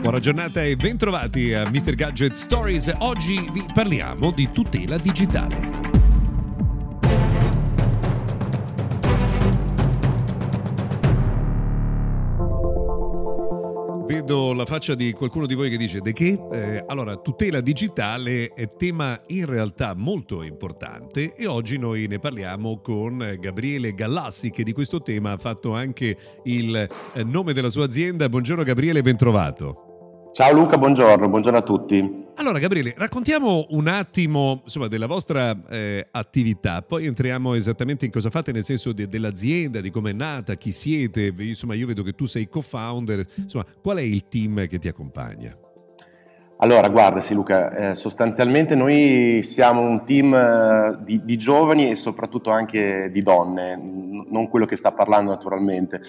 Buona giornata e bentrovati a Mr. Gadget Stories. Oggi vi parliamo di tutela digitale. Vedo la faccia di qualcuno di voi che dice De che? Eh, allora, tutela digitale è tema in realtà molto importante e oggi noi ne parliamo con Gabriele Gallassi che di questo tema ha fatto anche il eh, nome della sua azienda. Buongiorno Gabriele, bentrovato. Ciao Luca, buongiorno, buongiorno a tutti. Allora Gabriele, raccontiamo un attimo insomma, della vostra eh, attività, poi entriamo esattamente in cosa fate, nel senso de- dell'azienda, di come è nata, chi siete, insomma io vedo che tu sei co-founder, insomma qual è il team che ti accompagna? Allora, guarda, sì Luca, eh, sostanzialmente noi siamo un team eh, di, di, giovani e soprattutto anche di donne, non quello che sta parlando naturalmente.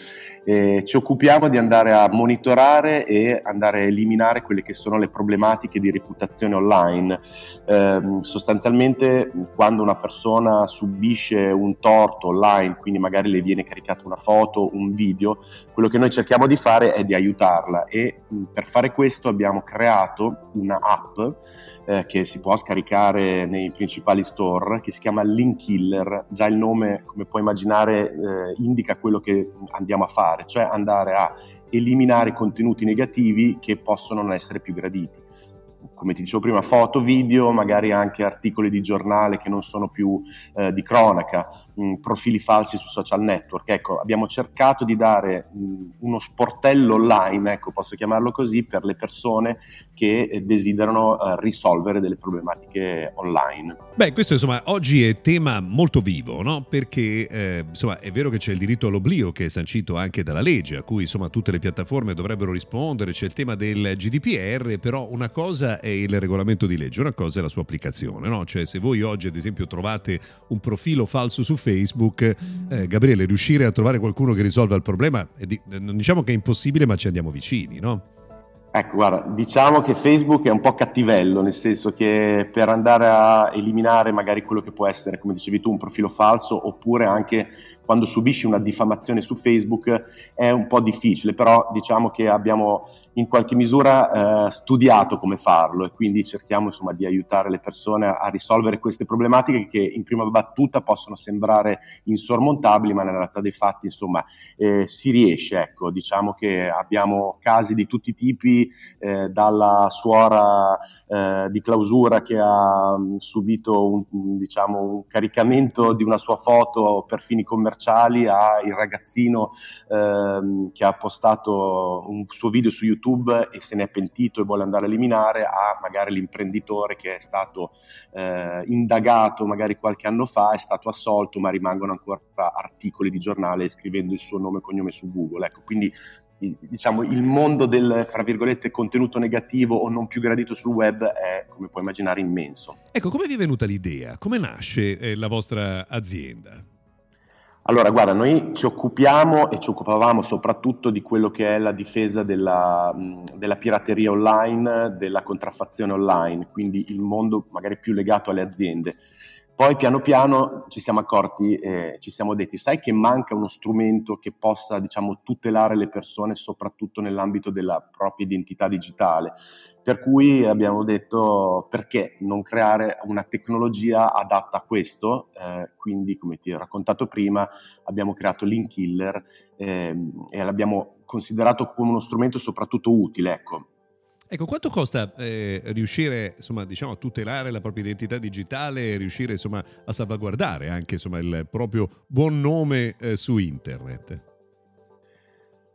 Eh, ci occupiamo di andare a monitorare e andare a eliminare quelle che sono le problematiche di reputazione online. Ehm, sostanzialmente quando una persona subisce un torto online, quindi magari le viene caricata una foto, un video, quello che noi cerchiamo di fare è di aiutarla e mh, per fare questo abbiamo creato una app eh, che si può scaricare nei principali store che si chiama Link Killer. Già il nome, come puoi immaginare, eh, indica quello che andiamo a fare, cioè andare a eliminare contenuti negativi che possono non essere più graditi come ti dicevo prima, foto, video, magari anche articoli di giornale che non sono più eh, di cronaca, mh, profili falsi su social network. Ecco, abbiamo cercato di dare mh, uno sportello online, ecco, posso chiamarlo così, per le persone che eh, desiderano eh, risolvere delle problematiche online. Beh, questo insomma oggi è tema molto vivo, no? Perché eh, insomma è vero che c'è il diritto all'oblio che è sancito anche dalla legge, a cui insomma tutte le piattaforme dovrebbero rispondere, c'è il tema del GDPR, però una cosa è il regolamento di legge, una cosa è la sua applicazione, no? Cioè se voi oggi ad esempio trovate un profilo falso su Facebook, eh, Gabriele, riuscire a trovare qualcuno che risolva il problema, di, non diciamo che è impossibile, ma ci andiamo vicini, no? Ecco, guarda, diciamo che Facebook è un po' cattivello, nel senso che per andare a eliminare magari quello che può essere, come dicevi tu, un profilo falso, oppure anche quando subisci una diffamazione su Facebook è un po' difficile, però diciamo che abbiamo in qualche misura eh, studiato come farlo e quindi cerchiamo insomma di aiutare le persone a, risolvere queste problematiche che in prima battuta possono sembrare insormontabili, ma nella realtà dei fatti insomma eh, si riesce. Ecco, diciamo che abbiamo casi di tutti i tipi, eh, dalla suora eh, di clausura che ha mh, subito un, diciamo, un caricamento di una sua foto per fini commerciali commerciali a il ragazzino ehm, che ha postato un suo video su YouTube e se ne è pentito e vuole andare a eliminare, a magari l'imprenditore che è stato eh, indagato magari qualche anno fa, è stato assolto, ma rimangono ancora articoli di giornale scrivendo il suo nome e cognome su Google. Ecco, quindi diciamo, il mondo del, fra virgolette, contenuto negativo o non più gradito sul web è, come puoi immaginare, immenso. Ecco, come vi è venuta l'idea? Come nasce eh, la vostra azienda? Allora, guarda, noi ci occupiamo e ci occupavamo soprattutto di quello che è la difesa della, della, pirateria online, della contraffazione online, quindi il mondo magari più legato alle aziende. Poi piano piano ci siamo accorti e ci siamo detti, sai che manca uno strumento che possa, diciamo, tutelare le persone soprattutto nell'ambito della propria identità digitale. Per cui abbiamo detto perché non creare una tecnologia adatta a questo, eh, quindi come ti ho raccontato prima abbiamo creato Link Killer eh, e l'abbiamo considerato come uno strumento soprattutto utile. Ecco. Ecco, quanto costa eh, riuscire insomma, diciamo, a tutelare la propria identità digitale e riuscire insomma, a salvaguardare anche insomma, il proprio buon nome eh, su internet?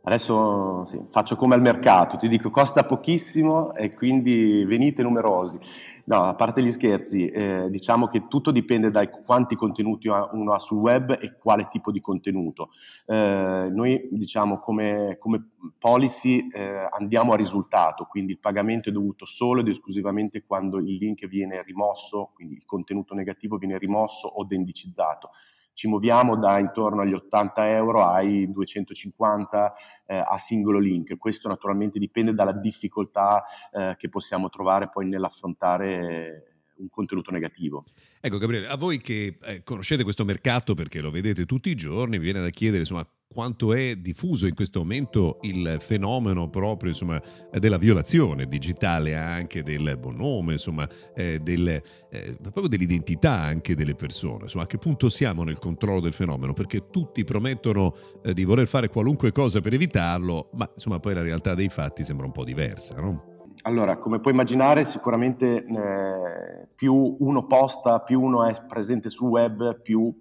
Adesso sì, faccio come al mercato, ti dico costa pochissimo e quindi venite numerosi. No, a parte gli scherzi, eh, diciamo che tutto dipende da quanti contenuti uno ha sul web e quale tipo di contenuto. Eh, noi diciamo come, come policy eh, andiamo a risultato, quindi il pagamento è dovuto solo ed esclusivamente quando il link viene rimosso, quindi il contenuto negativo viene rimosso o deindicizzato ci muoviamo da intorno agli 80 euro ai 250 eh, a singolo link. Questo naturalmente dipende dalla difficoltà eh, che possiamo trovare poi nell'affrontare un contenuto negativo. Ecco Gabriele, a voi che eh, conoscete questo mercato perché lo vedete tutti i giorni, vi viene da chiedere insomma quanto è diffuso in questo momento il fenomeno proprio insomma, della violazione digitale anche del buon nome, insomma, eh, del, eh, proprio dell'identità anche delle persone. Insomma, a che punto siamo nel controllo del fenomeno? Perché tutti promettono eh, di voler fare qualunque cosa per evitarlo, ma insomma poi la realtà dei fatti sembra un po' diversa, no? Allora, come puoi immaginare, sicuramente eh, più uno posta, più uno è presente sul web, più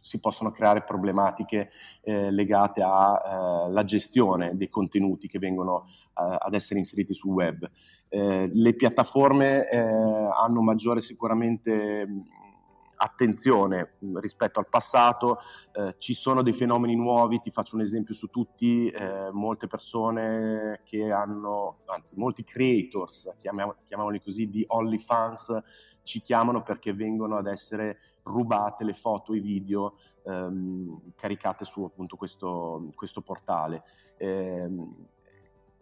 si possono creare problematiche eh, legate alla eh, gestione dei contenuti che vengono eh, ad essere inseriti sul web. Eh, le piattaforme eh, hanno maggiore sicuramente attenzione rispetto al passato, eh, ci sono dei fenomeni nuovi, ti faccio un esempio su tutti, eh, molte persone che hanno, anzi molti creators, chiamiamoli, chiamiamoli così, di OnlyFans, ci chiamano perché vengono ad essere rubate le foto e i video ehm, caricate su appunto questo, questo portale. Eh,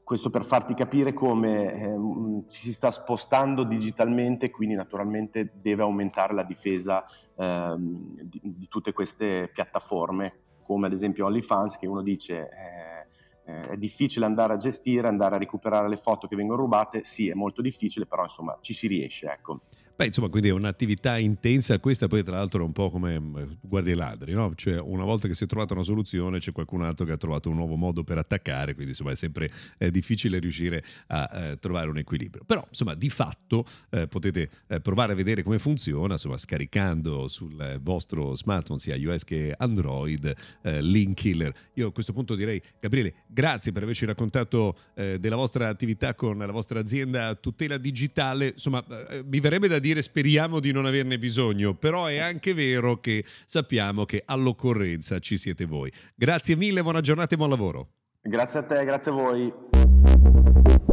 questo per farti capire come ehm, ci si sta spostando digitalmente, quindi naturalmente deve aumentare la difesa ehm, di, di, tutte queste piattaforme, come ad esempio OnlyFans, che uno dice eh, eh, è difficile andare a gestire, andare a recuperare le foto che vengono rubate, sì è molto difficile, però insomma ci si riesce. Ecco. Beh, insomma, quindi è un'attività intensa, questa poi tra l'altro è un po' come mm, guardia ladri, no? Cioè una volta che si è trovata una soluzione c'è qualcun altro che ha trovato un nuovo modo per attaccare, quindi insomma è sempre eh, difficile riuscire a eh, trovare un equilibrio. Però insomma di fatto eh, potete eh, provare a vedere come funziona, insomma scaricando sul vostro smartphone sia iOS che Android eh, Link Killer. Io a questo punto direi Gabriele, grazie per averci raccontato eh, della vostra attività con la vostra azienda tutela digitale, insomma mi verrebbe da dire speriamo di non averne bisogno, però è anche vero che sappiamo che all'occorrenza ci siete voi. Grazie mille, buona giornata e buon lavoro. Grazie a te, grazie a voi.